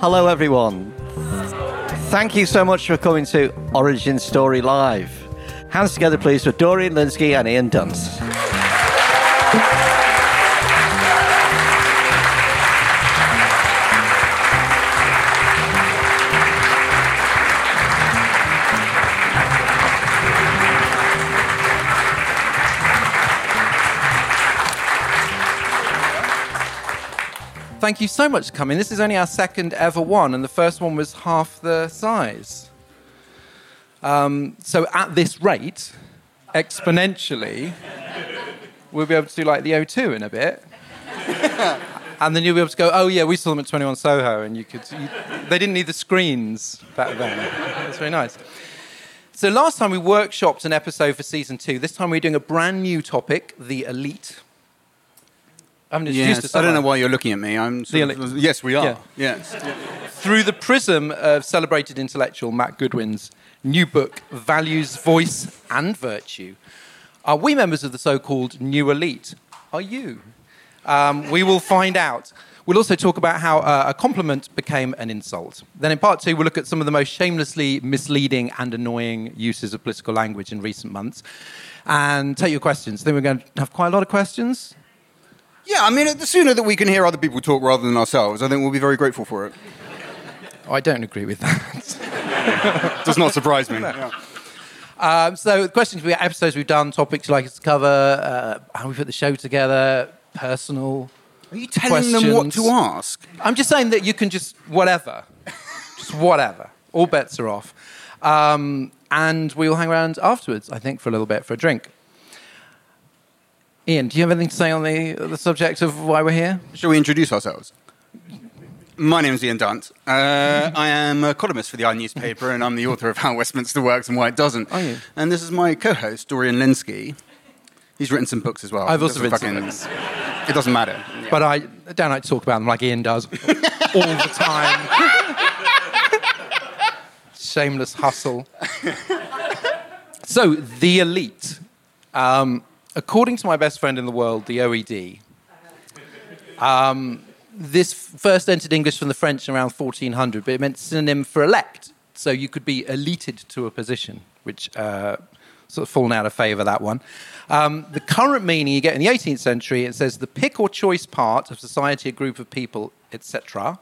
Hello, everyone. Thank you so much for coming to Origin Story Live. Hands together, please, for Dorian Lynskey and Ian Dunt. Thank you so much for coming. This is only our second ever one, and the first one was half the size. Um, so at this rate, exponentially, we'll be able to do like the O2 in a bit. and then you'll be able to go, oh yeah, we saw them at 21 Soho, and you could. You, they didn't need the screens back then. That's very nice. So last time we workshopped an episode for season two. This time we're doing a brand new topic, the elite. I haven't introduced Yes, I don't know why you're looking at me. I'm sort of- yes, we are. Yeah. Yes. through the prism of celebrated intellectual Matt Goodwin's new book, Values, Voice and Virtue. Are we members of the so called new elite? Are you? Um, we will find out. We'll also talk about how uh, a compliment became an insult. Then, in part two, we'll look at some of the most shamelessly misleading and annoying uses of political language in recent months and take your questions. Then, we're going to have quite a lot of questions. Yeah, I mean, the sooner that we can hear other people talk rather than ourselves, I think we'll be very grateful for it. Oh, I don't agree with that. Does not surprise me. Yeah. Um, so, the questions we episodes we've done, topics you'd like us to cover, uh, how we put the show together, personal. Are you telling them what to ask? I'm just saying that you can just whatever, just whatever. All bets are off, um, and we will hang around afterwards. I think for a little bit for a drink. Ian, do you have anything to say on the the subject of why we're here? Shall we introduce ourselves? My name is Ian Dunt. Uh, I am a columnist for the I newspaper, and I'm the author of How Westminster Works and Why It Doesn't. Are you? And this is my co-host, Dorian Lynskey. He's written some books as well. I've also written some fucking- It doesn't matter. But I don't like to talk about them like Ian does all the time. Shameless hustle. so, the elite. Um, according to my best friend in the world, the OED, um, this first entered English from the French around 1400, but it meant synonym for elect. So you could be elited to a position, which uh, sort of fallen out of favour, that one. Um, the current meaning you get in the 18th century, it says the pick or choice part of society, a group of people, etc.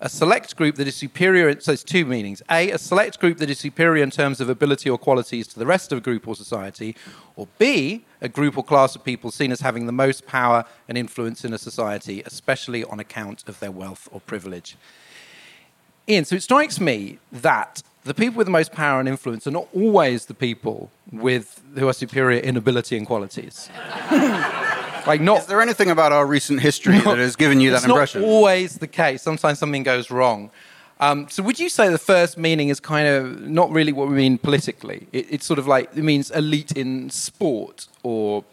A select group that is superior, so it's two meanings. A, a select group that is superior in terms of ability or qualities to the rest of a group or society. Or B, a group or class of people seen as having the most power and influence in a society, especially on account of their wealth or privilege. Ian, so it strikes me that the people with the most power and influence are not always the people with who are superior in ability and qualities. like not Is there anything about our recent history that has given you that it's impression? not always the case. Sometimes something goes wrong. Um, so would you say the first meaning is kind of not really what we mean politically? It, it's sort of like it means elite in sport or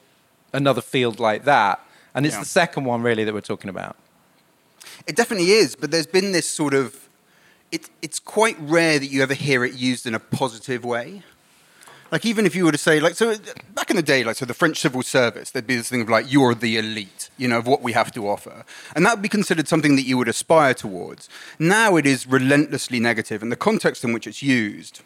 another field like that, and it's Yeah. the second one really that we're talking about. It definitely is, but there's been this sort of. It, it's quite rare that you ever hear it used in a positive way. Like, even if you were to say, like, so back in the day, like, so the French civil service, there'd be this thing of like, you're the elite, you know, of what we have to offer. And that would be considered something that you would aspire towards. Now it is relentlessly negative, and the context in which it's used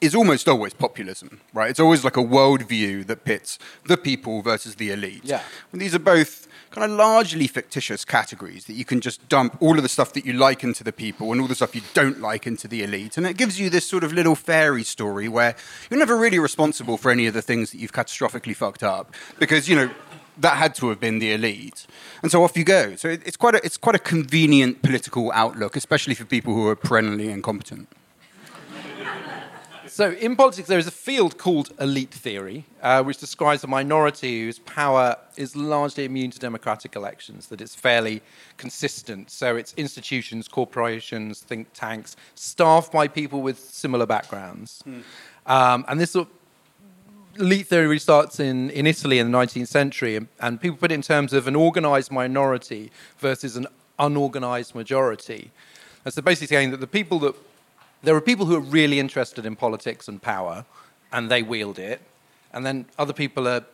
is almost always populism, right? It's always like a worldview that pits the people versus the elite. Yeah. And these are both kind of largely fictitious categories that you can just dump all of the stuff that you like into the people and all the stuff you don't like into the elite. And it gives you this sort of little fairy story where you're never really responsible for any of the things that you've catastrophically fucked up because, you know, that had to have been the elite. And so off you go. So it's, quite a, it's quite a convenient political outlook, especially for people who are perennially incompetent. So, in politics, there is a field called elite theory, uh, which describes a minority whose power is largely immune to democratic elections, that it's fairly consistent. So, it's institutions, corporations, think tanks, staffed by people with similar backgrounds. Um, and this sort of elite theory really starts in, in Italy in the 19th century, and, and people put it in terms of an organized minority versus an unorganized majority. And so, basically, saying that the people that there are people who are really interested in politics and power, and they wield it, and then other people are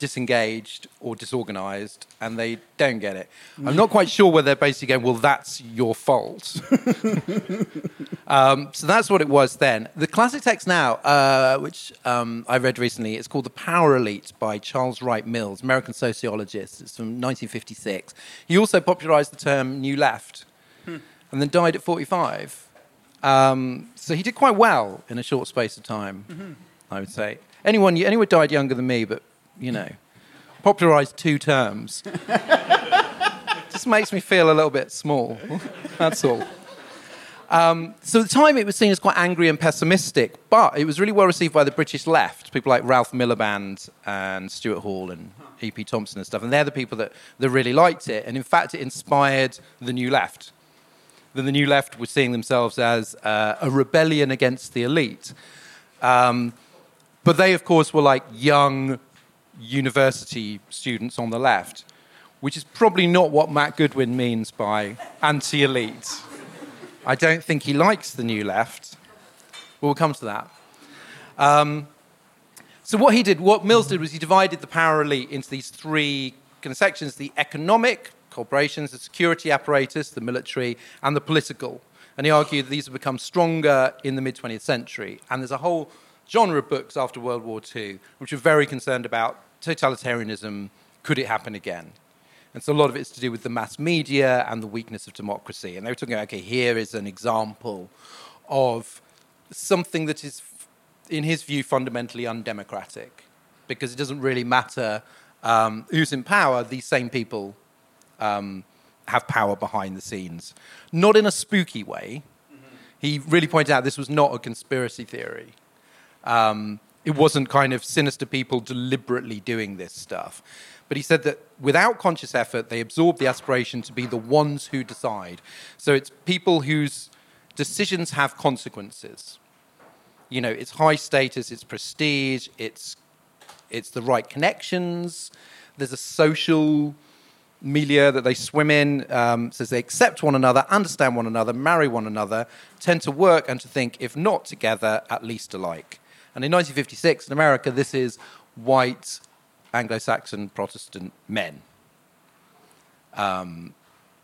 disengaged or disorganized and they don't get it. I'm not quite sure whether they're basically going, well, that's your fault. um, so that's what it was then. The classic text now, uh, which um, I read recently, it's called The Power Elite by Charles Wright Mills, American sociologist. It's from 1956. He also popularized the term New Left hmm. and then died at 45. Um, so he did quite well in a short space of time, mm-hmm. I would say. Anyone, anyone died younger than me, but you know, popularized two terms. Just makes me feel a little bit small. That's all. Um, so at the time, it was seen as quite angry and pessimistic, but it was really well received by the British left. People like Ralph Miliband and Stuart Hall and E.P. Thompson and stuff, and they're the people that, that really liked it. And in fact, it inspired the New Left. Then the New Left was seeing themselves as uh, a rebellion against the elite. Um, but they, of course, were like young, university students on the left, which is probably not what Matt Goodwin means by anti elite. I don't think he likes the new left. We'll come to that. Um, so, what he did, what Mills did, was he divided the power elite into these three kind of sections the economic, corporations, the security apparatus, the military, and the political. And he argued that these have become stronger in the mid 20th century. And there's a whole genre of books after World War II which are very concerned about totalitarianism, could it happen again? And so a lot of it's to do with the mass media and the weakness of democracy. And they were talking about, okay, here is an example of something that is, in his view, fundamentally undemocratic, because it doesn't really matter um, who's in power, these same people um, have power behind the scenes. Not in a spooky way. Mm-hmm. He really pointed out this was not a conspiracy theory. Um, it wasn't kind of sinister people deliberately doing this stuff. But he said that without conscious effort, they absorb the aspiration to be the ones who decide. So it's people whose decisions have consequences. You know, it's high status, it's prestige, it's, it's the right connections, there's a social milieu that they swim in, um, says they accept one another, understand one another, marry one another, tend to work and to think, if not together, at least alike. And in 1956, in America, this is white Anglo Saxon Protestant men. Um,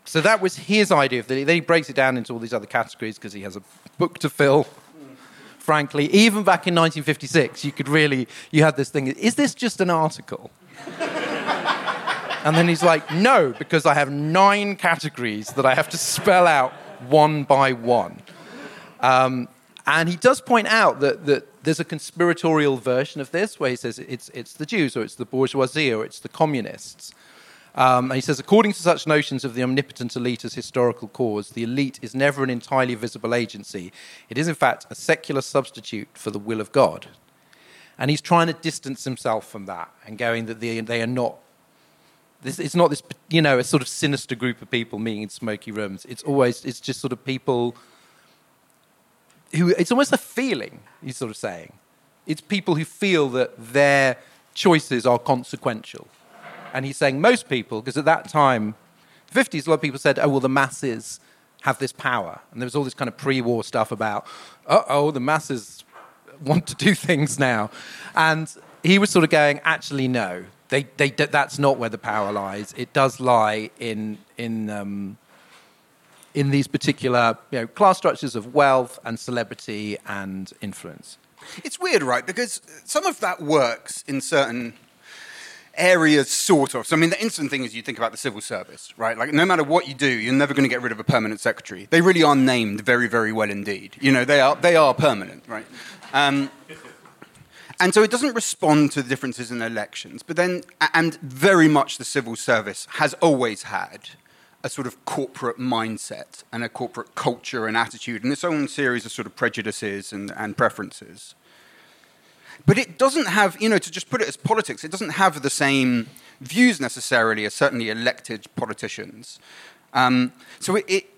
so that was his idea. Of the, then he breaks it down into all these other categories because he has a book to fill. Frankly, even back in 1956, you could really, you had this thing is this just an article? And then he's like, no, because I have nine categories that I have to spell out one by one. Um, and he does point out that, that there's a conspiratorial version of this where he says it's, it's the Jews or it's the bourgeoisie or it's the communists. Um, and he says, according to such notions of the omnipotent elite as historical cause, the elite is never an entirely visible agency. It is, in fact, a secular substitute for the will of God. And he's trying to distance himself from that and going that they, they are not. This, it's not this, you know, a sort of sinister group of people meeting in smoky rooms. It's always, it's just sort of people who it's almost a feeling, he's sort of saying. It's people who feel that their choices are consequential. And he's saying most people, because at that time, the 50s, a lot of people said, oh, well, the masses have this power. And there was all this kind of pre war stuff about, uh oh, the masses want to do things now. And he was sort of going, actually, no, they, they, that's not where the power lies. It does lie in, in um, in these particular you know, class structures of wealth and celebrity and influence. It's weird, right? Because some of that works in certain areas, sort of. So, I mean, the instant thing is you think about the civil service, right? Like, no matter what you do, you're never going to get rid of a permanent secretary. They really are named very, very well indeed. You know, they are, they are permanent, right? Um, and so it doesn't respond to the differences in elections, but then, and very much the civil service has always had a sort of corporate mindset and a corporate culture and attitude and its own series of sort of prejudices and, and preferences. But it doesn't have, you know, to just put it as politics, it doesn't have the same views necessarily as certainly elected politicians. Um, so it, it,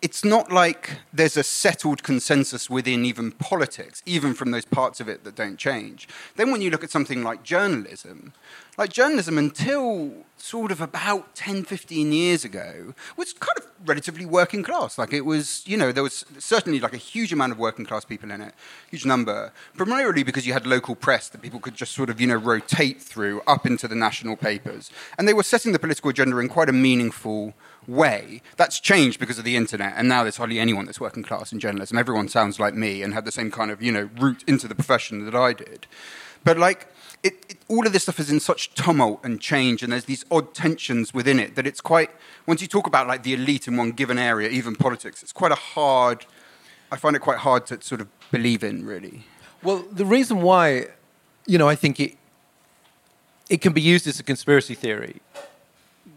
it's not like there's a settled consensus within even politics, even from those parts of it that don't change. Then when you look at something like journalism, like journalism until sort of about 10, 15 years ago was kind of relatively working class. Like it was, you know, there was certainly like a huge amount of working class people in it, huge number, primarily because you had local press that people could just sort of, you know, rotate through up into the national papers. And they were setting the political agenda in quite a meaningful way. That's changed because of the internet, and now there's hardly anyone that's working class in journalism. Everyone sounds like me and had the same kind of, you know, route into the profession that I did. But like, it, it, all of this stuff is in such tumult and change, and there's these odd tensions within it that it's quite. Once you talk about like the elite in one given area, even politics, it's quite a hard. I find it quite hard to sort of believe in, really. Well, the reason why, you know, I think it it can be used as a conspiracy theory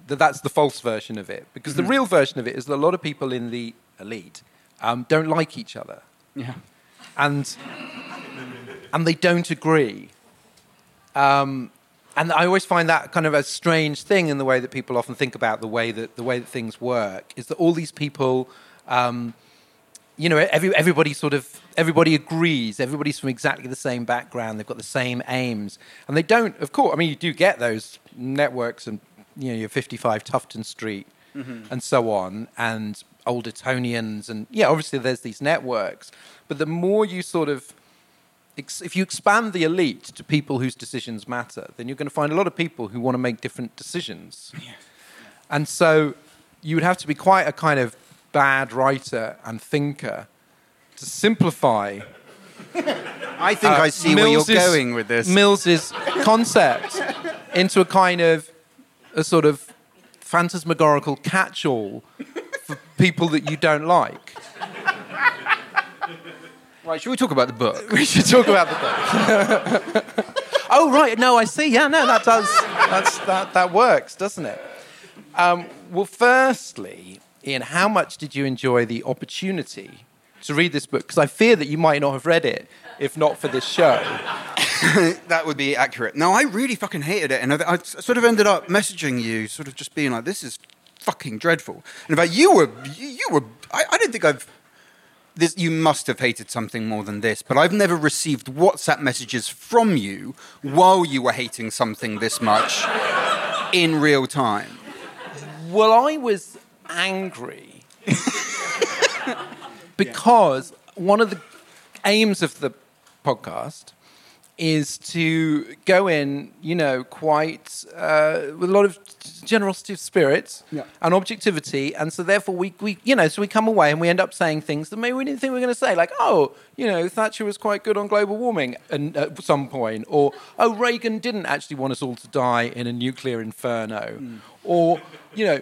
that that's the false version of it. Because mm-hmm. the real version of it is that a lot of people in the elite um, don't like each other. Yeah. And, and they don't agree. Um, and I always find that kind of a strange thing in the way that people often think about the way that, the way that things work is that all these people, um, you know, every, everybody sort of, everybody agrees. Everybody's from exactly the same background. They've got the same aims. And they don't, of course, I mean, you do get those networks and you know, your 55 Tufton Street mm-hmm. and so on, and old Etonians, and yeah, obviously there's these networks. But the more you sort of, if you expand the elite to people whose decisions matter, then you're going to find a lot of people who want to make different decisions. Yes. And so you would have to be quite a kind of bad writer and thinker to simplify. I think uh, I see Mills's, where you're going with this. Mills's concept into a kind of a sort of phantasmagorical catch-all for people that you don't like. Right, should we talk about the book? We should talk about the book. oh, right. No, I see. Yeah, no, that does. That's, that, that works, doesn't it? Um, well, firstly, Ian, how much did you enjoy the opportunity to read this book? Because I fear that you might not have read it if not for this show. that would be accurate. No, I really fucking hated it, and I, I, sort of ended up messaging you, sort of just being like, "This is fucking dreadful." And about you were, you, you were. I, I didn't think I've. This, you must have hated something more than this, but I've never received WhatsApp messages from you while you were hating something this much in real time. Well, I was angry because one of the aims of the podcast is to go in, you know, quite uh, with a lot of generosity of spirit yeah. and objectivity, and so therefore we, we, you know, so we come away and we end up saying things that maybe we didn't think we were going to say, like, oh, you know, Thatcher was quite good on global warming at some point, or oh, Reagan didn't actually want us all to die in a nuclear inferno, mm. or you know,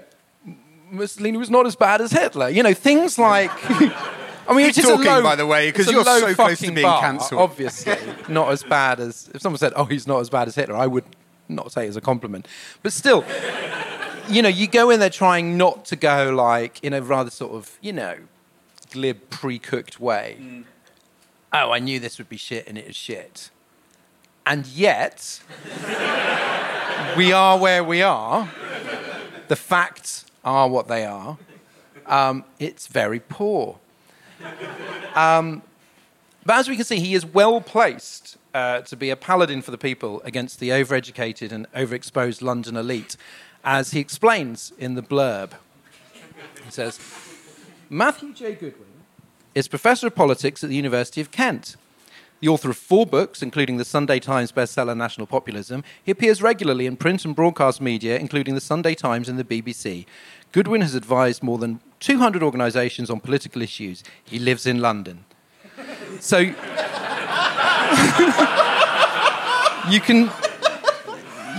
Mussolini was not as bad as Hitler, you know, things like. I mean, Keep talking, low, by the way, because you're so close to being cancelled. Obviously, not as bad as if someone said, "Oh, he's not as bad as Hitler." I would not say it as a compliment, but still, you know, you go in there trying not to go like in a rather sort of, you know, glib, pre-cooked way. Mm. Oh, I knew this would be shit, and it is shit. And yet, we are where we are. The facts are what they are. Um, it's very poor. Um, but as we can see, he is well placed uh, to be a paladin for the people against the overeducated and overexposed London elite, as he explains in the blurb. He says Matthew J. Goodwin is Professor of Politics at the University of Kent. The author of four books, including the Sunday Times bestseller National Populism, he appears regularly in print and broadcast media, including the Sunday Times and the BBC. Goodwin has advised more than 200 organisations on political issues. He lives in London. So you can.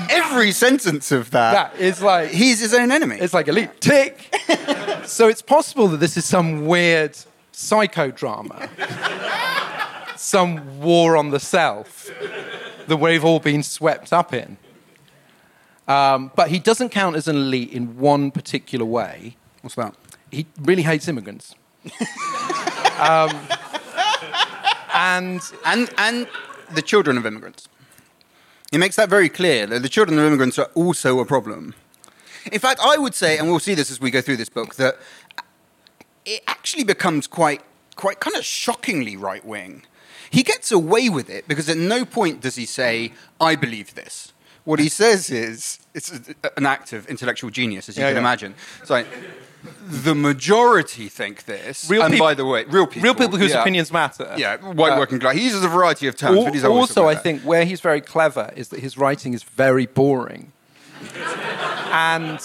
Every sentence of that, that is like he's his own enemy. It's like elite tick. so it's possible that this is some weird psychodrama, some war on the self that we've all been swept up in. Um, but he doesn't count as an elite in one particular way. What's that? He really hates immigrants. um, and and and the children of immigrants. He makes that very clear that the children of immigrants are also a problem. In fact, I would say, and we'll see this as we go through this book, that it actually becomes quite, quite kind of shockingly right wing. He gets away with it because at no point does he say, I believe this. What he says is, it's an act of intellectual genius, as you Yeah, can yeah. imagine. Like, the majority think this. Real and peop- by the way, real people. Real people whose yeah. opinions matter. Yeah, white Uh, working class. He uses a variety of terms, Al- but he's always also, I that. think where he's very clever is that his writing is very boring. and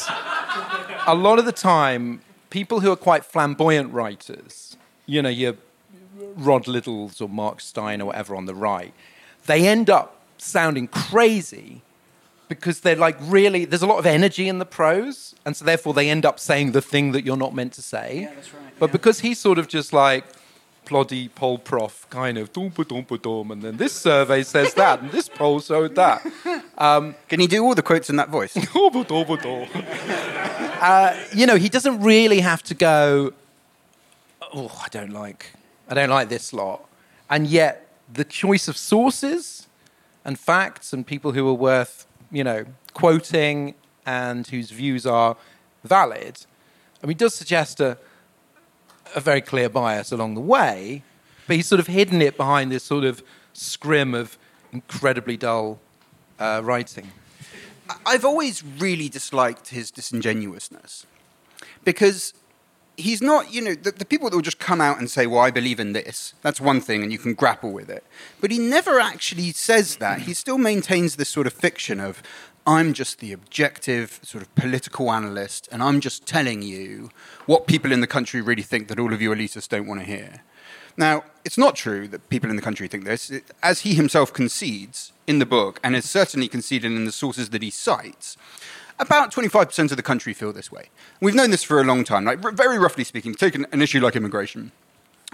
a lot of the time, people who are quite flamboyant writers, you know, your Rod Liddles or Mark Steyn or whatever on the right, they end up sounding crazy because they're like really, there's a lot of energy in the prose, and so therefore they end up saying the thing that you're not meant to say. Yeah, that's right, But yeah. because he's sort of just like ploddy poll prof kind of doom doom doom, and then this survey says that, and this poll showed that. Can he do all the quotes in that voice? uh, you know, he doesn't really have to go. Oh, I don't like, I don't like this lot, and yet the choice of sources and facts and people who are worth, you know, quoting and whose views are valid. I mean, does suggest a, a very clear bias along the way, but he's sort of hidden it behind this sort of scrim of incredibly dull uh, writing. I've always really disliked his disingenuousness because he's not, you know, the, the people that will just come out and say, well, I believe in this, that's one thing and you can grapple with it. But he never actually says that. He still maintains this sort of fiction of, I'm just the objective sort of political analyst and I'm just telling you what people in the country really think that all of you elitists don't want to hear. Now, it's not true that people in the country think this. It- As he himself concedes in the book, and is certainly conceded in the sources that he cites, about 25% of the country feel this way. We've known this for a long time. Like, very roughly speaking, take an, an issue like immigration.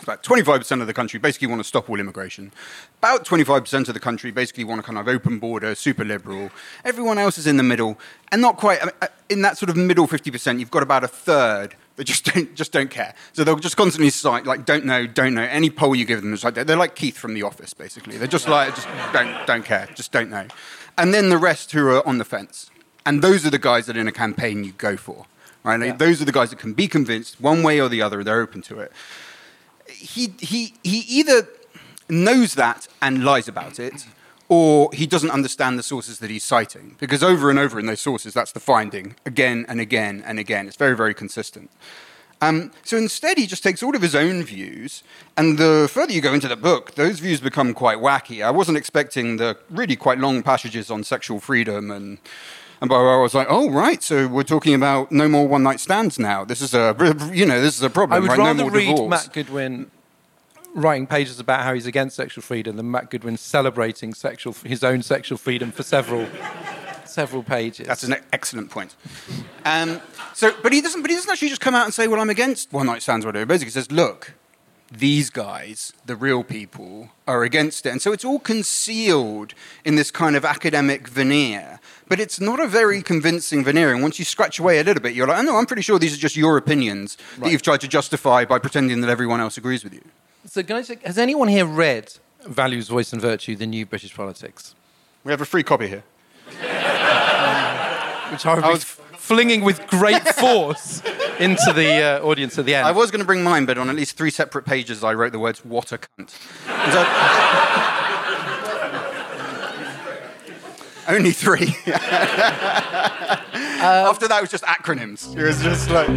About 25% of the country basically want to stop all immigration. About 25% of the country basically want a kind of open border, super liberal. Everyone else is in the middle, and not quite. Mean, uh, in that sort of middle 50%, you've got about a third that just don't, just don't care. So they'll just constantly cite, like, don't know, don't know. Any poll you give them like, they're they're like Keith from The Office, basically. They're just like, just don't, don't care, just don't know. And then the rest who are on the fence. And those are the guys that in a campaign you go for. Right? Like, Yeah. Those are the guys that can be convinced one way or the other, they're open to it he, he, he either knows that and lies about it, or he doesn't understand the sources that he's citing. Because over and over in those sources, that's the finding, again and again and again. It's very, very consistent. Um, so instead, he just takes all of his own views, and the further you go into the book, those views become quite wacky. I wasn't expecting the really quite long passages on sexual freedom and. And by the way, I was like, "Oh, right. So we're talking about no more one night stands now. This is a, you know, this is a problem. I would right? rather no more read divorce. Matt Goodwin writing pages about how he's against sexual freedom than Matt Goodwin celebrating sexual his own sexual freedom for several several pages. That's an excellent point. Um, so, but he doesn't. But he doesn't actually just come out and say, "Well, I'm against one night stands." or Whatever. He basically says, "Look, these guys, the real people, are against it," and so it's all concealed in this kind of academic veneer. But it's not a very convincing veneer. And once you scratch away a little bit, you're like, "Oh no, I'm pretty sure these are just your opinions that you've tried to justify by pretending that everyone else agrees with you." so, can I say, has anyone here read Values, Voice, and Virtue: The New British Politics? We have a free copy here. Which I, was- flinging with great force into the uh, audience at the end. I was going to bring mine, but on at least three separate pages, I wrote the words "what a cunt." And so- Only three. Uh, After that, it was just acronyms. It was just like.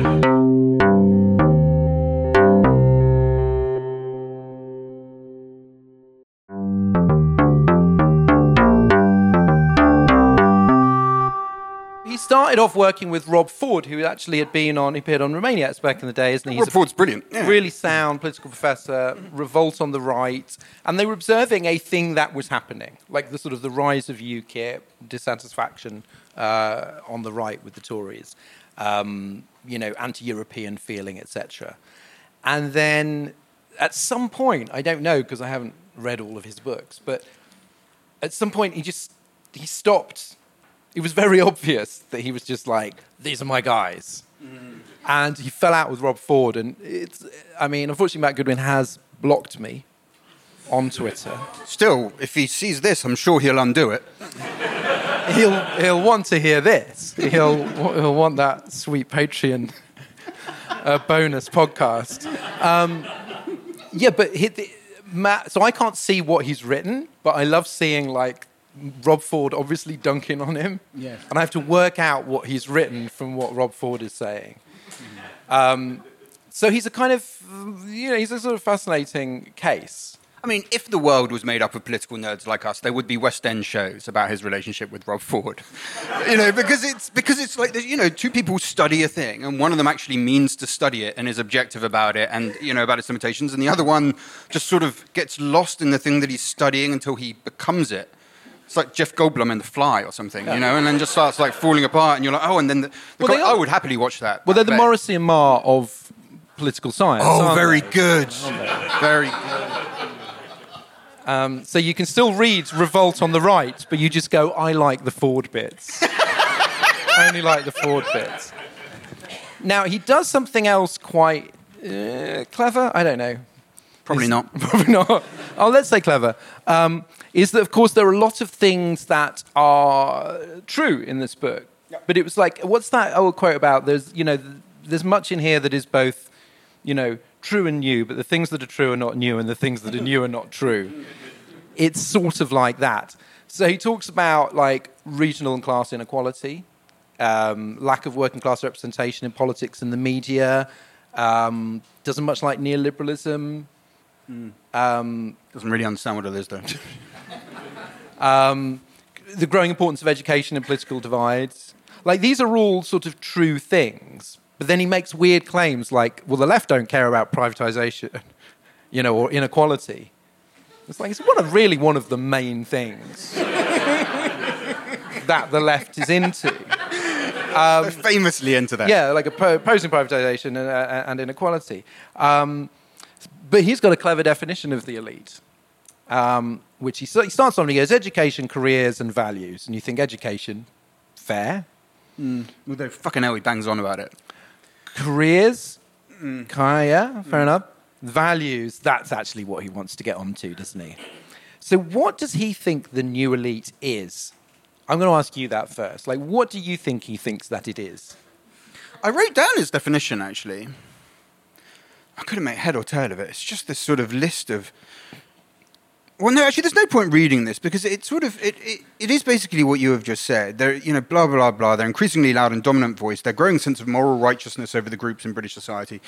Started off working with Rob Ford, who actually had been on, he appeared on Remainiacs back in the day, isn't he? He's a Report's brilliant. Yeah. really sound political professor, revolt on the right, and they were observing a thing that was happening, like the sort of the rise of UKIP, dissatisfaction uh, on the right with the Tories, um, you know, anti-European feeling, etc. And then at some point, I don't know because I haven't read all of his books, but at some point he just he stopped. It was very obvious that he was just like, "These are my guys." and he fell out with Rob Ford. And it's, I mean, unfortunately, Matt Goodwin has blocked me on Twitter. Still, if he sees this, I'm sure he'll undo it. He'll he'll want to hear this. He'll he'll want that sweet Patreon a bonus podcast. Um, yeah, but he, the, Matt. So I can't see what he's written, but I love seeing like Rob Ford obviously dunking on him. Yes. And I have to work out what he's written from what Rob Ford is saying. Um, so he's a kind of, you know, he's a sort of fascinating case. I mean, if the world was made up of political nerds like us, there would be West End shows about his relationship with Rob Ford. you know, because it's because it's like you know, two people study a thing, and one of them actually means to study it and is objective about it, and you know about its limitations, and the other one just sort of gets lost in the thing that he's studying until he becomes it. It's like Jeff Goldblum in The Fly or something, you know, and then just starts like falling apart, and you're like, oh, and then the, the Well, are- I would happily watch that. Well, they're the Morrissey and Marr of political science. Oh, very they? good, very good. Um, so you can still read Revolt on the right, but you just go, I like the Ford bits. I only like the Ford bits. Now, he does something else quite uh, clever. I don't know. Probably Is- not. Probably not. Oh, let's say clever. Um, is that, of course, there are a lot of things that are true in this book. But it was like, what's that old quote about? There's, you know, there's much in here that is both, you know, true and new, but the things that are true are not new, and the things that are new are not true. It's sort of like that. So he talks about like regional and class inequality, um, lack of working class representation in politics and the media. Um, doesn't much like neoliberalism. Um, Doesn't really understand what it is though. um, the growing importance of education and political divides. Like these are all sort of true things. But then he makes weird claims like, well, the left don't care about privatization, you know, or inequality. It's like it's one of really one of the main things that the left is into. They're famously into that. Yeah, like opposing privatization and, uh, and inequality. Um, but he's got a clever definition of the elite, um, which he, he starts on. He goes education, careers, and values. And you think education, fair. Although fucking hell, he bangs on about it. Careers, mm. yeah, fair enough. Values, that's actually what he wants to get onto, doesn't he? So, what does he think the new elite is? I'm going to ask you that first. Like, what do you think he thinks that it is? I wrote down his definition actually. I couldn't make head or tail of it. It's just this sort of list of. Well, no, actually, there's no point reading this because it sort of it, it, it is basically what you have just said. They're you know blah blah blah. They're increasingly loud and dominant voice. Their growing sense of moral righteousness over the groups in British society.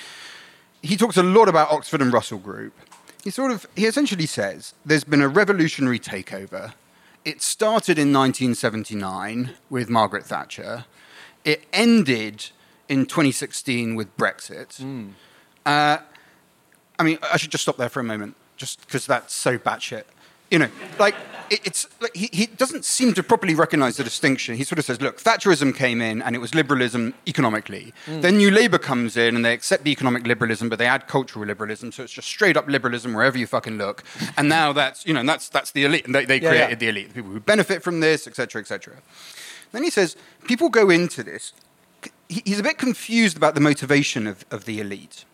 He talks a lot about Oxford and Russell Group. He sort of he essentially says there's been a revolutionary takeover. It started in 1979 with Margaret Thatcher. It ended in 2016 with Brexit. Hmm. Uh, I mean, I should just stop there for a moment, just because that's so batshit. You know, like it, it's like he, he doesn't seem to properly recognise the distinction. He sort of says, "Look, Thatcherism came in, and it was liberalism economically. Then New Labour comes in, and they accept the economic liberalism, but they add cultural liberalism. So it's just straight up liberalism wherever you fucking look. And now that's you know, that's that's the elite. And they, they Yeah, created yeah. the elite, the people who benefit from this, etc., etc." Then he says, people go into this. He's a bit confused about the motivation of, of the elite.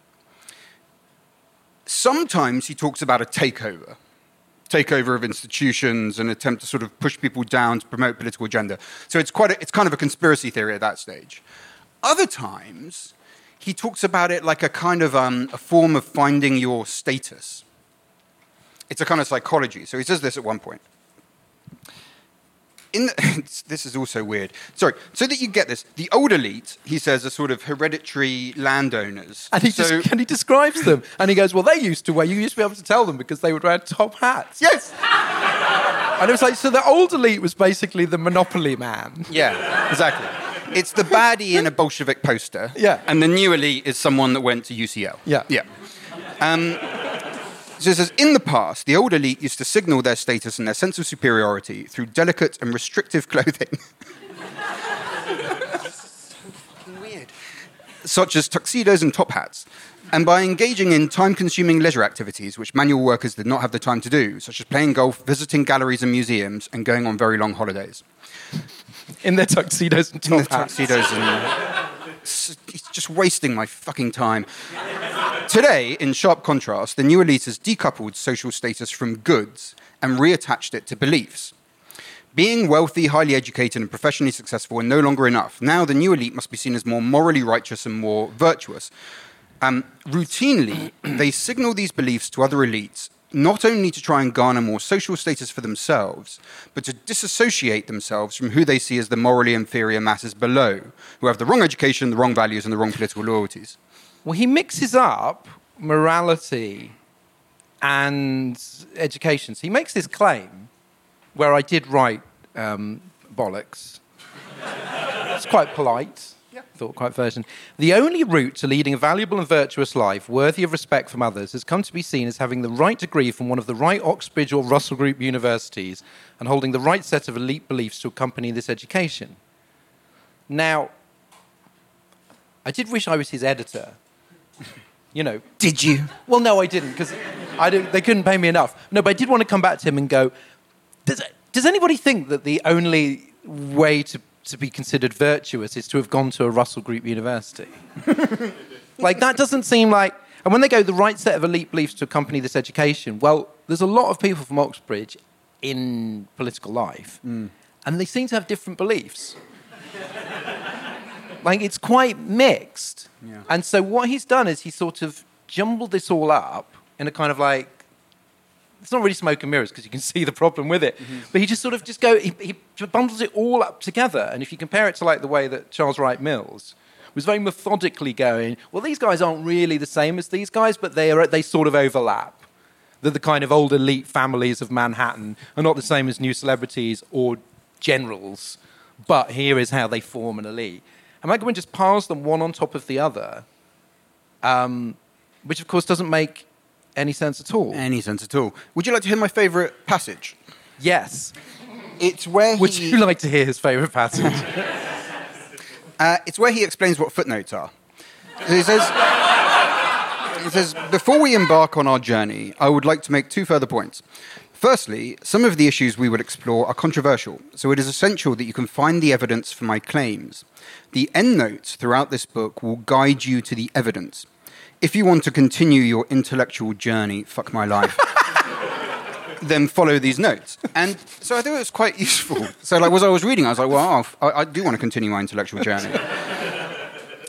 Sometimes he talks about a takeover, takeover of institutions, an attempt to sort of push people down to promote political agenda. So it's quite a, it's kind of a conspiracy theory at that stage. Other times, he talks about it like a kind of um, a form of finding your status. It's a kind of psychology. So he says this at one point in the, this is also weird. Sorry, so that you get this, the old elite, he says, are sort of hereditary landowners. And he, so, just, and he describes them. And he goes, Well, they used to wear, you used to be able to tell them because they would wear top hats. yes, And it was like, so the old elite was basically the monopoly man. yeah, exactly. It's the baddie in a Bolshevik poster. Yeah. and the new elite is someone that went to UCL. Yeah. yeah. Um, so it says, in the past, the old elite used to signal their status and their sense of superiority through delicate and restrictive clothing. weird. Such as tuxedos and top hats. And by engaging in time consuming leisure activities which manual workers did not have the time to do, such as playing golf, visiting galleries and museums, and going on very long holidays. In their tuxedos and top In the hats. tuxedos and. It's just wasting my fucking time. Today, in sharp contrast, the new elite has decoupled social status from goods and reattached it to beliefs. Being wealthy, highly educated, and professionally successful are no longer enough. Now, the new elite must be seen as more morally righteous and more virtuous. Um, routinely, they signal these beliefs to other elites not only to try and garner more social status for themselves, but to disassociate themselves from who they see as the morally inferior masses below, who have the wrong education, the wrong values, and the wrong political loyalties. Well, he mixes up morality and education. So he makes this claim where I did write um, bollocks. it's quite polite. Yeah. Thought quite version. The only route to leading a valuable and virtuous life worthy of respect from others has come to be seen as having the right degree from one of the right Oxbridge or Russell Group universities and holding the right set of elite beliefs to accompany this education. Now, I did wish I was his editor. You know, Did you? well, no, I didn't because I didn't, they couldn't pay me enough. No, but I did want to come back to him and go, does, does anybody think that the only way to, to be considered virtuous is to have gone to a Russell Group university? like, that doesn't seem like. And when they go, the right set of elite beliefs to accompany this education, well, there's a lot of people from Oxbridge in political life, mm. and they seem to have different beliefs. like, it's quite mixed. Yeah. And so what he's done is he sort of jumbled this all up in a kind of like it's not really smoke and mirrors because you can see the problem with it. But he just sort of just go he, he bundles it all up together. And if you compare it to like the way that Charles Wright Mills was very methodically going, well, these guys aren't really the same as these guys, but they are they sort of overlap. That the kind of old elite families of Manhattan are not the same as new celebrities or generals, but here is how they form an elite. And Michael just piles them one on top of the other, um, which of course doesn't make any sense at all. Any sense at all. Would you like to hear my favourite passage? yes. It's where Would he, you like to hear his favourite passage? uh, it's where he explains what footnotes are. He says, he says, before we embark on our journey, I would like to make two further points. Firstly, some of the issues we will explore are controversial, so it is essential that you can find the evidence for my claims. The endnotes throughout this book will guide you to the evidence. If you want to continue your intellectual journey, fuck my life, then follow these notes. And so I thought it was quite useful. So, like, as I was reading, I was like, well, I, I do want to continue my intellectual journey.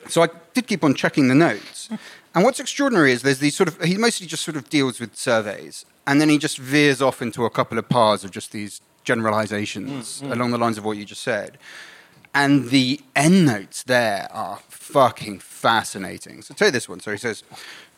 So I did keep on checking the notes. And what's extraordinary is there's these sort of, he mostly just sort of deals with surveys. And then he just veers off into a couple of paths of just these generalizations mm, mm. along the lines of what you just said. And the endnotes there are fucking fascinating. So take this one. So he says,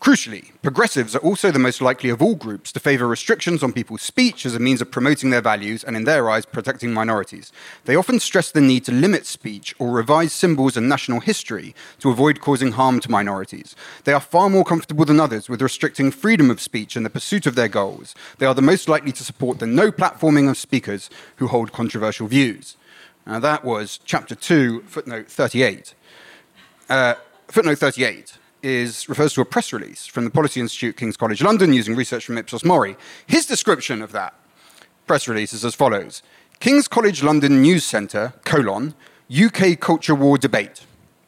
crucially, progressives are also the most likely of all groups to favor restrictions on people's speech as a means of promoting their values and, in their eyes, protecting minorities. They often stress the need to limit speech or revise symbols and national history to avoid causing harm to minorities. They are far more comfortable than others with restricting freedom of speech in the pursuit of their goals. They are the most likely to support the no platforming of speakers who hold controversial views. Now, that was chapter 2, footnote 38. Uh, footnote 38 is, refers to a press release from the Policy Institute, King's College London, using research from Ipsos Mori. His description of that press release is as follows King's College London News Centre, colon, UK Culture War Debate.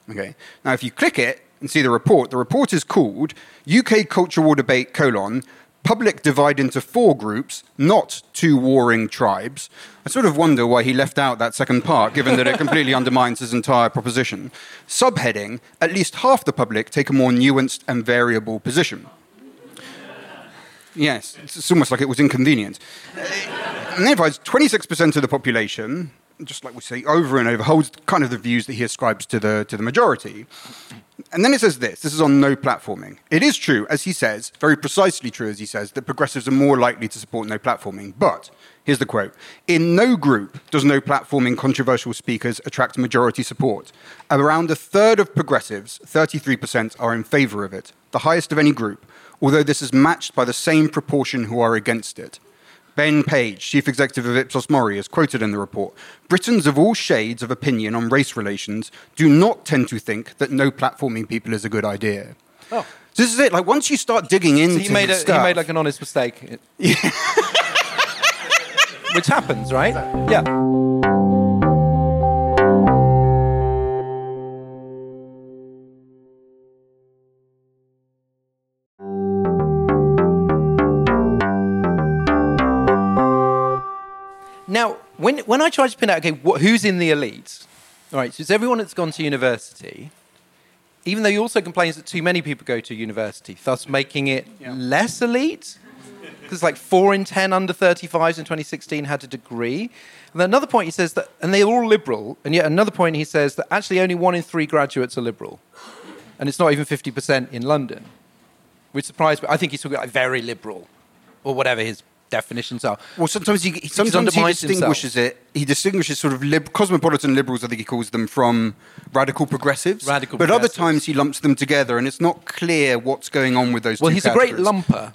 Okay. Now, if you click it and see the report, the report is called UK Culture War Debate, colon, public divide into four groups, not two warring tribes. I sort of wonder why he left out that second part, given that it completely undermines his entire proposition. Subheading, at least half the public take a more nuanced and variable position. Yes, it's almost like it was inconvenient. And then provides 26% of the population, just like we say over and over, holds kind of the views that he ascribes to the, to the majority. And then it says this this is on no platforming. It is true, as he says, very precisely true, as he says, that progressives are more likely to support no platforming. But, here's the quote In no group does no platforming controversial speakers attract majority support. Around a third of progressives, 33%, are in favour of it, the highest of any group, although this is matched by the same proportion who are against it. Ben Page, chief executive of Ipsos Mori, is quoted in the report. Britons of all shades of opinion on race relations do not tend to think that no platforming people is a good idea. Oh. So this is it. Like once you start digging into he made a, stuff, he made like an honest mistake. Yeah. Which happens, right? Yeah. Now, when, when I try to pin out, okay, what, who's in the elite? All right, so it's everyone that's gone to university even though he also complains that too many people go to university, thus making it less elite. Because like four in 10 under 35s in 2016 had a degree. And then another point he says that, and they're all liberal, and yet another point he says that actually only one in three graduates are liberal. And it's not even 50% in London. Which surprised me. I think he's talking like very liberal, or whatever his definitions are. Well, sometimes he sometimes he distinguishes it. He distinguishes sort of lib- cosmopolitan liberals, I think he calls them, from radical progressives. Radical but other times he lumps them together, and it's not clear what's going on with those. Well, he's a great categories. lumper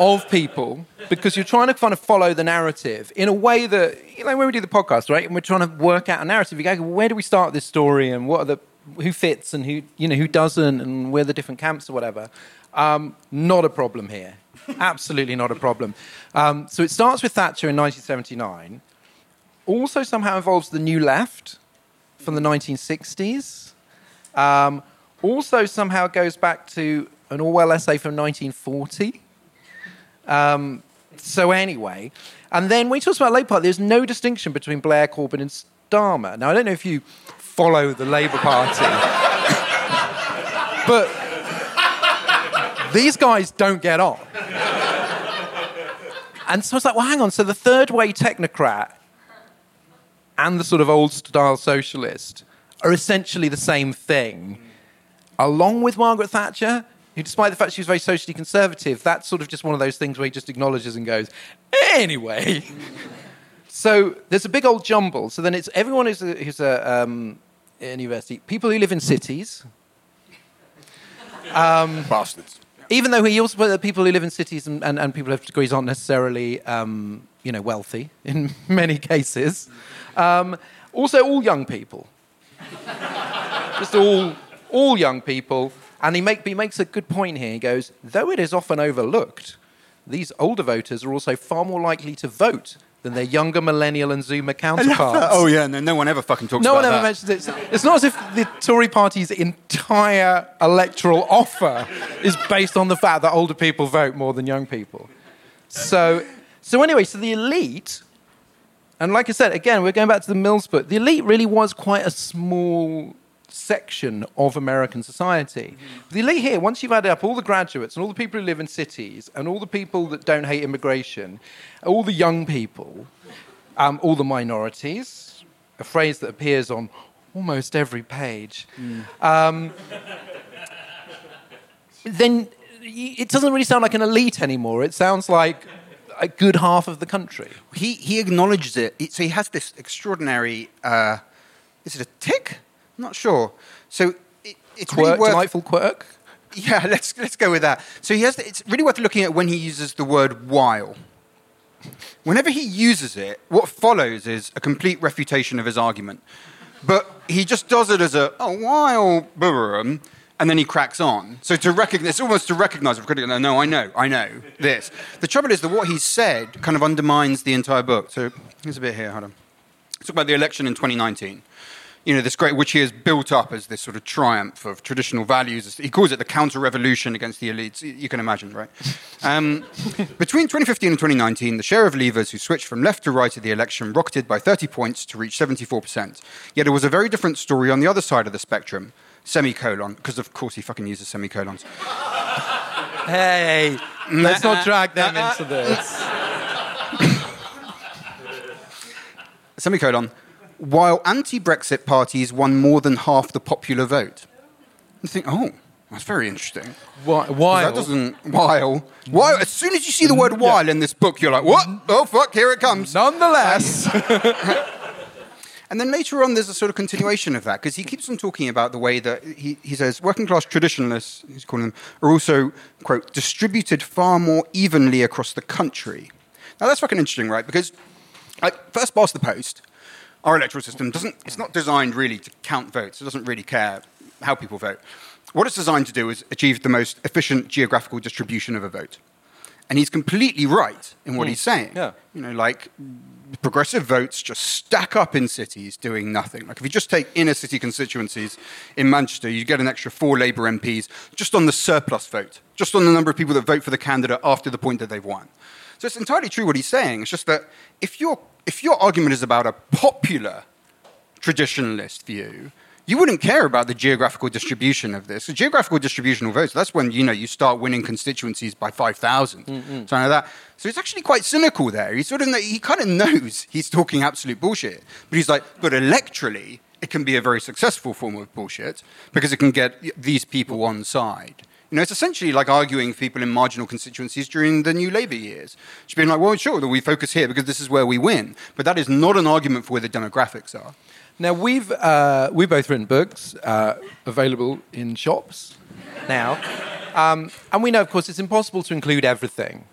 of people because you're trying to kind of follow the narrative in a way that, you know, when we do the podcast, right, and we're trying to work out a narrative, you go, where do we start this story and what are the, who fits and who, you know, who doesn't and where the different camps or whatever. Um, not a problem here. Absolutely not a problem. Um, so it starts with Thatcher in 1979, also somehow involves the New Left from the 1960s. Um, also, somehow goes back to an Orwell essay from 1940. Um, so, anyway, and then when he talks about Labour Party, there's no distinction between Blair, Corbyn, and Starmer. Now, I don't know if you follow the Labour Party, but these guys don't get on. And so I was like, well, hang on. So the third way technocrat and the sort of old style socialist are essentially the same thing, along with Margaret Thatcher, who, despite the fact she was very socially conservative, that's sort of just one of those things where he just acknowledges and goes, anyway. so there's a big old jumble. So then it's everyone who's a, who's a um, university, people who live in cities, bastards. Even though he also that people who live in cities and, and, and people who have degrees aren't necessarily um, you know wealthy in many cases. Um, also, all young people, just all all young people. And he, make, he makes a good point here. He goes, though it is often overlooked, these older voters are also far more likely to vote than their younger millennial and Zoomer counterparts. oh yeah, no, no one ever fucking talks about that. No about one ever that. mentions it. It's- It's not as if the Tory party's entire electoral offer is based on the fact that older people vote more than young people. So, so anyway, so the elite, and like I said, again, we're going back to the Mills book. The elite really was quite a small section of American society. The elite here, once you've added up all the graduates and all the people who live in cities and all the people that don't hate immigration, all the young people, um, all the minorities, a phrase that appears on almost every page, um, then it doesn't really sound like an elite anymore. It sounds like a good half of the country. He he acknowledges it. So he has this extraordinary. Uh, is it a tick? I'm not sure. So it, it's Quirk, really worth. delightful quirk. Yeah, let's let's go with that. So he has. It's really worth looking at when he uses the word "while." Whenever he uses it, what follows is a complete refutation of his argument. But he just does it as a oh while, brrrm," and then he cracks on. So to recognize, it's almost to recognize a critic. No, no, I know, I know this. The trouble is that what he's said kind of undermines the entire book. So here's a bit here. Hold on. Let's talk about the election in 2019 you know, this great, which he has built up as this sort of triumph of traditional values. He calls it the counter revolution against the elites. You- can imagine, right? Um, between 2015 and 2019, the share of leavers who switched from left to right at the election rocketed by 30 points to reach 74%. Yet it was a very different story on the other side of the spectrum. Semicolon, because of course he fucking uses semicolons. Hey, let's not drag them into this. Semicolon. While anti Brexit parties won more than half the popular vote. You think, oh, that's very interesting. Why? why? That doesn't while while. As soon as you see the word while in this book, you're like, what? Oh fuck! Here it comes. Nonetheless, And then later on, there's a sort of continuation of that because he keeps on talking about the way that he, he says working class traditionalists, he's calling them, are also quote distributed far more evenly across the country. Now that's fucking interesting, right? Because like, first past the post, our electoral system doesn't. It's not designed really to count votes. It doesn't really care how people vote. What it's designed to do is achieve the most efficient geographical distribution of a vote. And he's completely right in what hmm. he's saying. Yeah. You know, like progressive votes just stack up in cities doing nothing. Like if you just take inner city constituencies in Manchester, you get an extra four Labour MPs just on the surplus vote, just on the number of people that vote for the candidate after the point that they've won. So it's entirely true what he's saying. It's just that if your if your argument is about a popular traditionalist view, you wouldn't care about the geographical distribution of this. The geographical distribution of votes, that's when, you know, you start winning constituencies by 5,000, something like that. So it's actually quite cynical there. He sort of, he kind of knows he's talking absolute bullshit. But he's like, but electorally, it can be a very successful form of bullshit because it can get these people on side. You know, it's essentially like arguing people in marginal constituencies during the new Labour years. Just being like, well, sure, that we focus here because this is where we win. But that is not an argument for where the demographics are. Now we've uh, we've both written books uh, available in shops now, um, and we know, of course, it's impossible to include everything,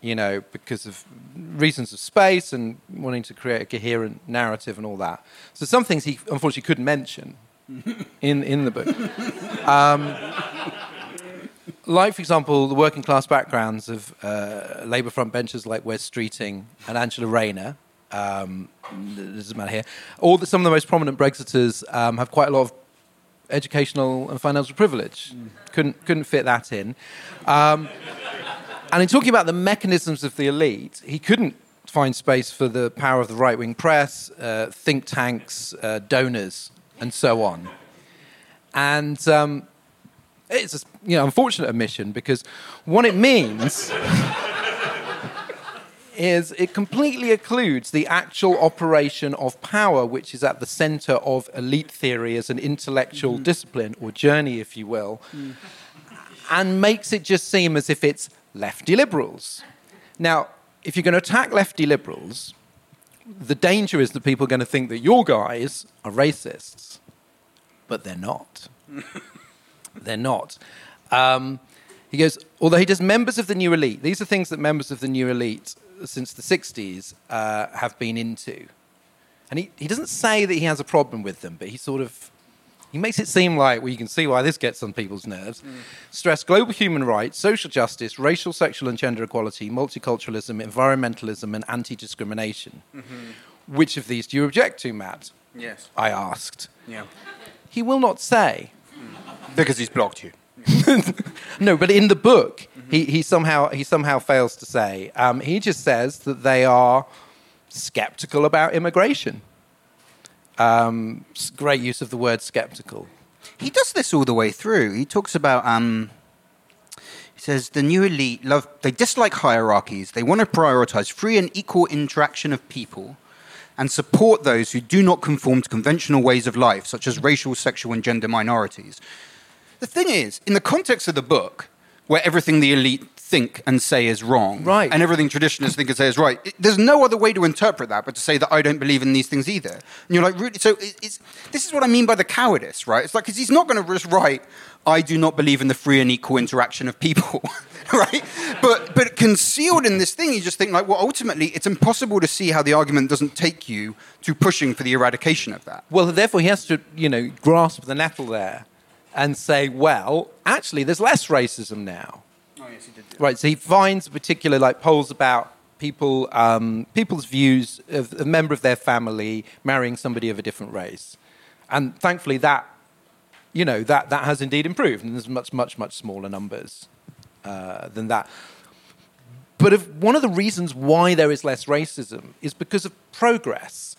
you know, because of reasons of space and wanting to create a coherent narrative and all that. So some things he unfortunately couldn't mention in in the book. Um, like, for example, the working class backgrounds of uh, Labour front benchers like Wes Streeting and Angela Rayner, um, doesn't matter here. All the, some of the most prominent Brexiters um, have quite a lot of educational and financial privilege. Mm. Couldn't couldn't fit that in. Um, and in talking about the mechanisms of the elite, he couldn't find space for the power of the right wing press, uh, think tanks, uh, donors, and so on. And um, it's a you know, unfortunate omission because what it means is it completely occludes the actual operation of power, which is at the center of elite theory as an intellectual mm. discipline or journey, if you will, mm. and makes it just seem as if it's lefty liberals. Now, if you're going to attack lefty liberals, the danger is that people are going to think that your guys are racists, but they're not. they're not. Um, he goes, although he does members of the new elite, these are things that members of the new elite since the 60s uh, have been into. And he, he doesn't say that he has a problem with them, but he sort of he makes it seem like well you can see why this gets on people's nerves. Mm. Stress global human rights, social justice, racial, sexual and gender equality, multiculturalism, environmentalism and anti-discrimination. Mm-hmm. Which of these do you object to, Matt? Yes. I asked. Yeah. He will not say. Because he's blocked you. no, but in the book, mm-hmm. he, he, somehow, he somehow fails to say. Um, he just says that they are skeptical about immigration. Um, great use of the word skeptical. He does this all the way through. He talks about. Um, he says the new elite love. They dislike hierarchies. They want to prioritize free and equal interaction of people, and support those who do not conform to conventional ways of life, such as racial, sexual, and gender minorities. The thing is, in the context of the book, where everything the elite think and say is wrong, right. and everything traditionalists think and say is right, it, there's no other way to interpret that but to say that I don't believe in these things either. And you're like, really? So it, it's, this is what I mean by the cowardice, right? It's like, because he's not going to just write, I do not believe in the free and equal interaction of people. right? But but concealed in this thing, you just think like, well, ultimately, it's impossible to see how the argument doesn't take you to pushing for the eradication of that. Well, therefore, he has to, you know, grasp the nettle there and say, well, actually, there's less racism now. Oh, yes, he did. Right, so he finds particular like polls about people, um, people's views of a member of their family marrying somebody of a different race, and thankfully that, you know, that that has indeed improved, and there's much, much, much smaller numbers uh, than that. But if one of the reasons why there is less racism is because of progress,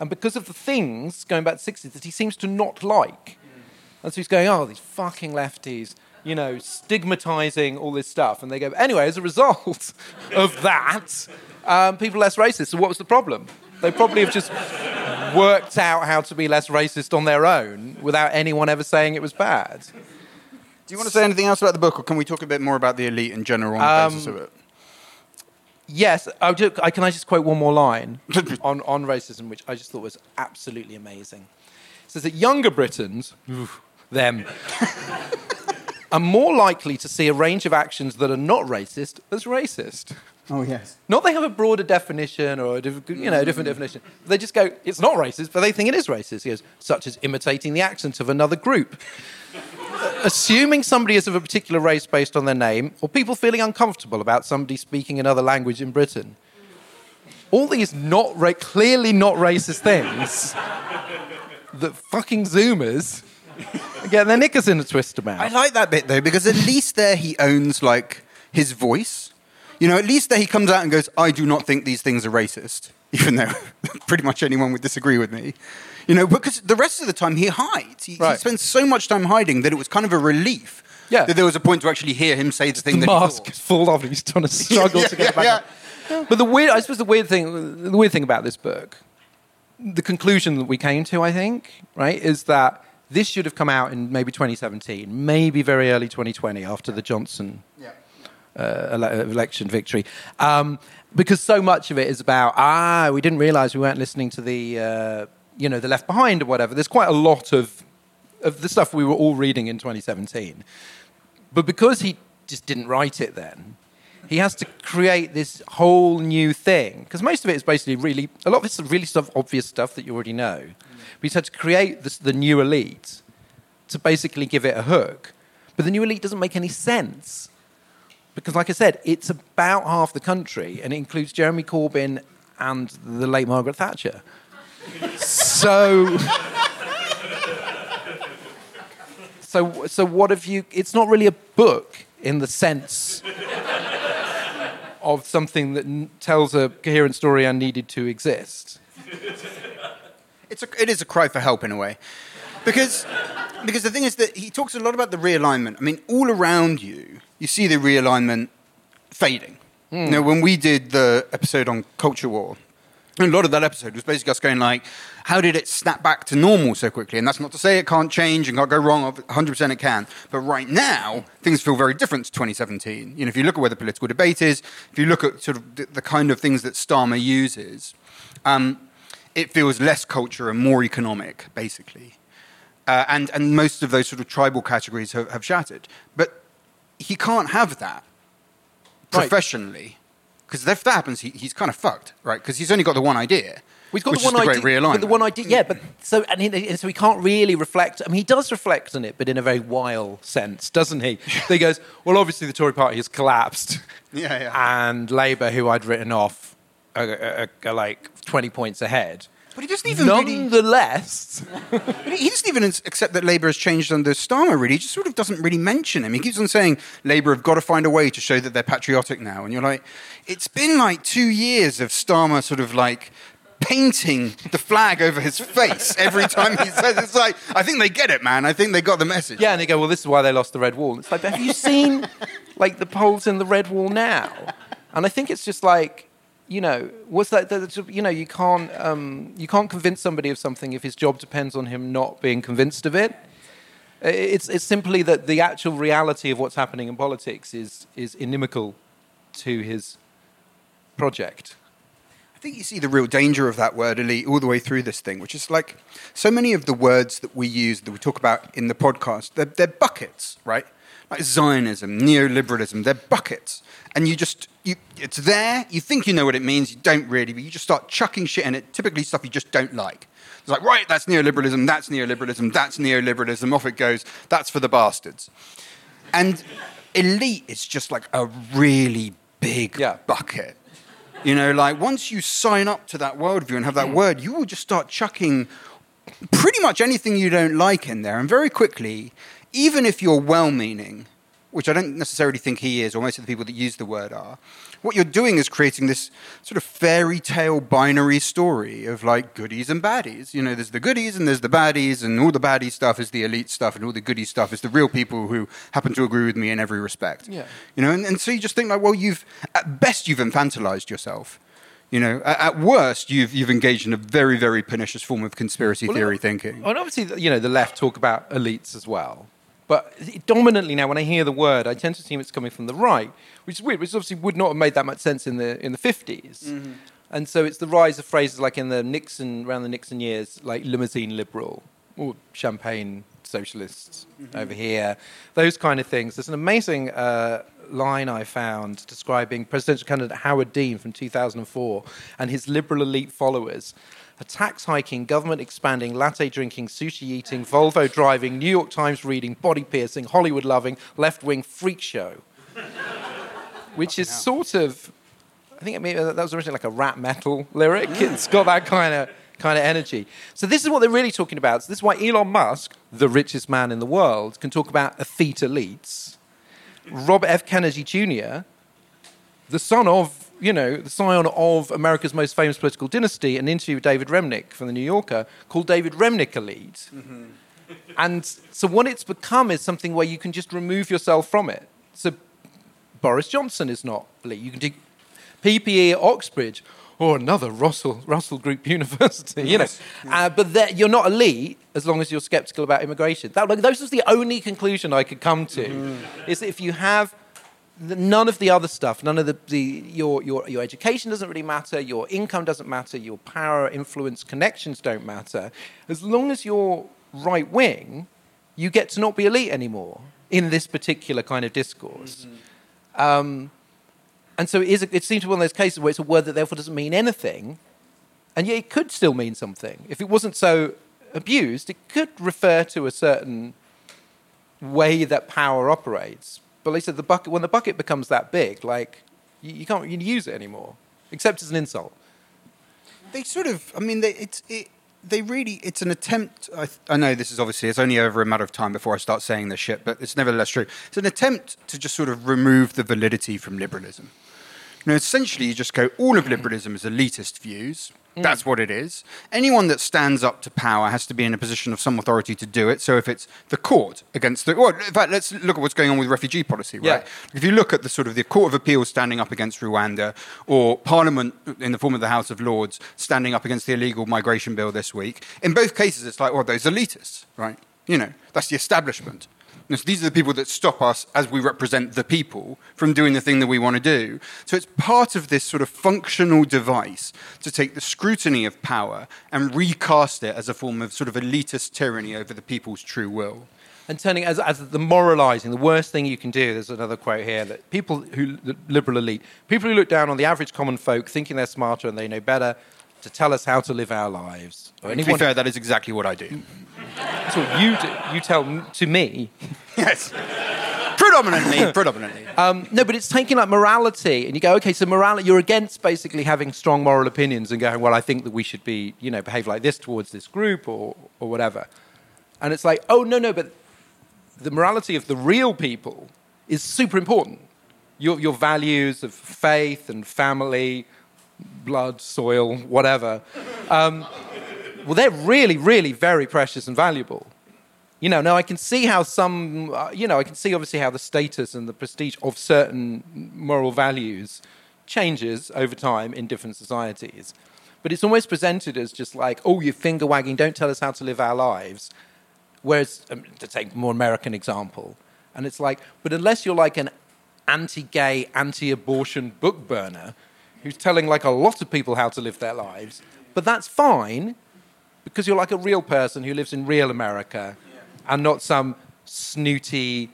and because of the things going back to the 60s that he seems to not like. And so he's going, oh, these fucking lefties, you know, stigmatizing all this stuff. And they go, anyway, as a result of that, um, people are less racist. So what was the problem? They probably have just worked out how to be less racist on their own without anyone ever saying it was bad. Do you want to say anything else about the book, or can we talk a bit more about the elite in general on the um, basis of it? Yes, I, can I just quote one more line on, on racism, which I just thought was absolutely amazing. It says that younger Britons, them, are more likely to see a range of actions that are not racist as racist. Oh, yes. Not they have a broader definition or a you know, a different definition. They just go, it's not racist, but they think it is racist. Goes, such as imitating the accent of another group. Assuming somebody is of a particular race based on their name, or people feeling uncomfortable about somebody speaking another language in Britain. All these not ra- clearly not racist things that fucking Zoomers get their knickers in a twist about. I like that bit though because at least there he owns like his voice. You know, at least there he comes out and goes, "I do not think these things are racist." even though pretty much anyone would disagree with me. You know, because the rest of the time he hides. He, he spends so much time hiding that it was kind of a relief. Yeah. That there was a point to actually hear him say the thing the that mask he is thought. full of, and he's trying to struggle to get Yeah, back. yeah. But the weird, I suppose, the weird thing, the weird thing about this book, the conclusion that we came to, I think, right, is that this should have come out in maybe 2017, maybe very early 2020 after the Johnson Yeah. uh, ele- election victory, um, because so much of it is about ah, we didn't realise we weren't listening to the uh, you know the Left Behind or whatever. There's quite a lot of of the stuff we were all reading in 2017, but because he just didn't write it then. He has to create this whole new thing because most of it is basically really a lot of it's really stuff, obvious stuff that you already know. He's had to create this, the new elite to basically give it a hook. But the new elite doesn't make any sense because, like I said, it's about half the country, and it includes Jeremy Corbyn and the late Margaret Thatcher. so, so, so what have you? It's not really a book in the sense of something that n- tells a coherent story and needed to exist. It's a, it is a cry for help in a way. Because, because the thing is that he talks a lot about the realignment. I mean, all around you, you see the realignment fading. You know, when we did the episode on culture war, a lot of that episode was basically us going like, how did it snap back to normal so quickly? And that's not to say it can't change and can't go wrong. 100% it can. But right now, things feel very different to 2017. You know, if you look at where the political debate is, if you look at sort of the, the kind of things that Starmer uses, um, it feels less culture and more economic, basically. Uh, and, and most of those sort of tribal categories have, have shattered. But he can't have that professionally. Because if that happens, he, he's kind of fucked, right? Because he's only got the one idea. We've got the one the idea, the one idea, yeah. But so and, he, so he can't really reflect. I mean, he does reflect on it, but in a very wild sense, doesn't he? he goes, well, obviously the Tory Party has collapsed, Yeah, yeah. and Labour, who I'd written off, are, are, are like twenty points ahead. But he doesn't even really. Nonetheless, But he doesn't even accept that Labour has changed under Starmer, really. He just sort of doesn't really mention him. He keeps on saying Labour have got to find a way to show that they're patriotic now. And you're like, it's been like two years of Starmer sort of like painting the flag over his face every time he says it's like I think they get it, man. I think they got the message. yeah, and they go, well, this is why they lost the red wall. It's like, have you seen like the polls in the red wall now? And I think it's just like. You know, what's that? that- You know, you can't um, you can't convince somebody of something if his job depends on him not being convinced of it. It's, it's simply that the actual reality of what's happening in politics is, is inimical to his project. I think you see the real danger of that word elite all the way through this thing, which is like so many of the words that we use, that we talk about in the podcast, they're, they're buckets, right? Like Zionism, neoliberalism, they're buckets. And you just, you, it's there, you think you know what it means, you don't really, but you just start chucking shit in it, typically stuff you just don't like. It's like, right, that's neoliberalism, that's neoliberalism, that's neoliberalism, off it goes, that's for the bastards. And elite is just like a really big Yeah. bucket. You know, like once you sign up to that worldview and have that mm. word, you will just start chucking pretty much anything you don't like in there. And very quickly, even if you're well meaning, which I don't necessarily think he is, or most of the people that use the word are, what you're doing is creating this sort of fairy tale binary story of like goodies and baddies. You know, there's the goodies and there's the baddies, and all the baddie stuff is the elite stuff, and all the goody stuff is the real people who happen to agree with me in every respect. Yeah. You know, and, and so you just think like, well, you've at best you've infantilized yourself. You know, at, worst you've you've engaged in a very very pernicious form of conspiracy Well, theory thinking. And obviously, you know, the left talk about elites as well. But dominantly now, when I hear the word, I tend to assume it's coming from the right, which is weird, which obviously would not have made that much sense in the in the 50s. And so it's the rise of phrases like in the Nixon, around the Nixon years, like limousine liberal or champagne socialists over here, those kind of things. There's an amazing uh, line I found describing presidential candidate Howard Dean from 2004 and his liberal elite followers. A tax hiking, government expanding, latte drinking, sushi eating, Volvo driving, New York Times reading, body piercing, Hollywood loving, left wing freak show. Which is sort of, I think maybe that was originally like a rap metal lyric. Mm. It's got that kind of kind of energy. So this is what they're really talking about. So this is why Elon Musk, the richest man in the world, can talk about effete elites. Robert F. Kennedy Jr., the son of you know, the scion of America's most famous political dynasty, an interview with David Remnick from the New Yorker called David Remnick Elite. Mm-hmm. And so what it's become is something where you can just remove yourself from it. So Boris Johnson is not elite. You can do PPE at Oxbridge or another Russell, Russell Group University, you yes. know. Uh, but you're not elite as long as you're skeptical about immigration. That, like, those was the only conclusion I could come to, mm-hmm. is that if you have none of the other stuff, none of the, the your, your, your education doesn't really matter, your income doesn't matter, your power, influence, connections don't matter. As long as you're right wing, you get to not be elite anymore in this particular kind of discourse. Mm-hmm. Um, and so it, is, it seems to be one of those cases where it's a word that therefore doesn't mean anything, and yet it could still mean something. If it wasn't so abused, it could refer to a certain way that power operates. But like I said, the bucket, when the bucket becomes that big, like you, you can't really use it anymore, except as an insult. They sort of, I mean, they, it's it, they really, it's an attempt. I, I, know this is obviously, it's only over a matter of time before I start saying this shit, but it's nevertheless true. It's an attempt to just sort of remove the validity from liberalism. You know, essentially, you just go, all of liberalism is elitist views. Mm. That's what it is. Anyone that stands up to power has to be in a position of some authority to do it. So if it's the court against the, well, in fact, let's look at what's going on with refugee policy, right? Yeah. If you look at the sort of the Court of Appeal standing up against Rwanda, or Parliament in the form of the House of Lords standing up against the illegal migration bill this week, in both cases, it's like, well, those elitists, right? You know, that's the establishment. So these are the people that stop us as we represent the people from doing the thing that we want to do. So it's part of this sort of functional device to take the scrutiny of power and recast it as a form of sort of elitist tyranny over the people's true will and turning as, as the moralizing, the worst thing you can do. There's another quote here that people who, the liberal elite, people who look down on the average common folk, thinking they're smarter and they know better, to tell us how to live our lives. Or anyone, to be fair, that is exactly what I do. That's what you do. You tell to me. yes. predominantly, predominantly. Um, no, but it's taking like morality, and you go, okay, so morality, you're against basically having strong moral opinions and going, well, I think that we should be, you know, behave like this towards this group or, or whatever. And it's like, oh, no, no, but the morality of the real people is super important. Your, your values of faith and family, blood, soil, whatever. Um, well, they're really, really very precious and valuable. You know, now I can see how some, uh, you know, I can see obviously how the status and the prestige of certain moral values changes over time in different societies. But it's almost presented as just like, oh, you're finger wagging, don't tell us how to live our lives. Whereas, um, to take more American example, and it's like, but unless you're like an anti gay, anti abortion book burner who's telling like a lot of people how to live their lives, but that's fine because you're like a real person who lives in real America yeah. and not some snooty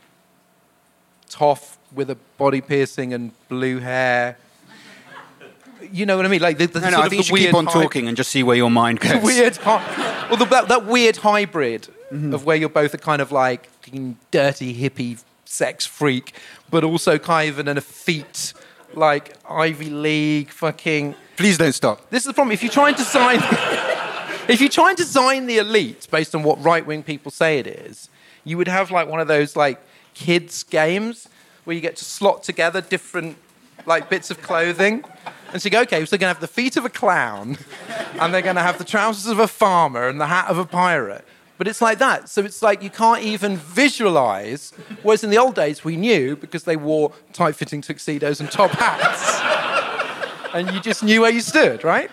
toff with a body piercing and blue hair. You know what I mean? Like the, the no, no, I think you should keep on talking and just see where your mind goes. weird, well, the, that, that, weird hybrid mm-hmm. of where you're both a kind of like dirty hippie sex freak, but also kind of an effete, like Ivy League fucking. Please don't stop. This is the problem. If you try and design. if you try and design the elite based on what right wing people say it is, you would have like one of those like kids games where you get to slot together different like bits of clothing. And so you go, okay, so they're going to have the feet of a clown, and they're going to have the trousers of a farmer and the hat of a pirate. But it's like that. So it's like you can't even visualize. Whereas in the old days, we knew because they wore tight fitting tuxedos and top hats. and you just knew where you stood, right?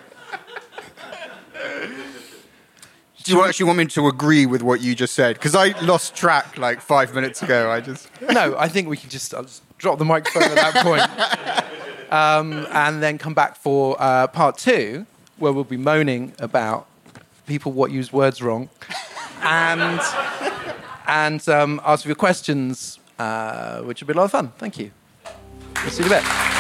Do you actually want me to agree with what you just said? Because I lost track like five minutes ago. I just no. I think we can just, just drop the microphone at that point, um, and then come back for uh, part two, where we'll be moaning about people what use words wrong, and and um, ask for your questions, uh, which will be a lot of fun. Thank you. We'll see you in a bit.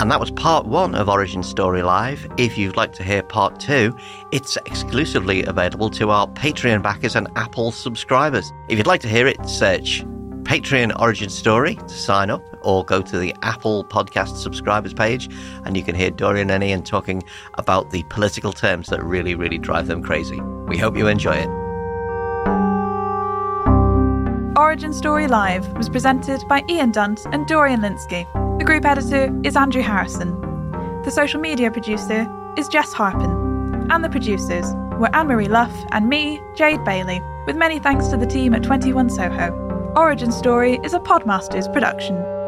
And that was part one of Origin Story Live. If you'd like to hear part two, it's exclusively available to our Patreon backers and Apple subscribers. If you'd like to hear it, search Patreon Origin Story to sign up, or go to the Apple Podcast subscribers page, and you can hear Dorian and Ian talking about the political terms that really, really drive them crazy. We hope you enjoy it. Origin Story Live was presented by Ian Dunt and Dorian Lynskey. The group editor is Andrew Harrison. The social media producer is Jess Harpin. And the producers were Anne Marie Luff and me, Jade Bailey, with many thanks to the team at 21 Soho. Origin Story is a Podmasters production.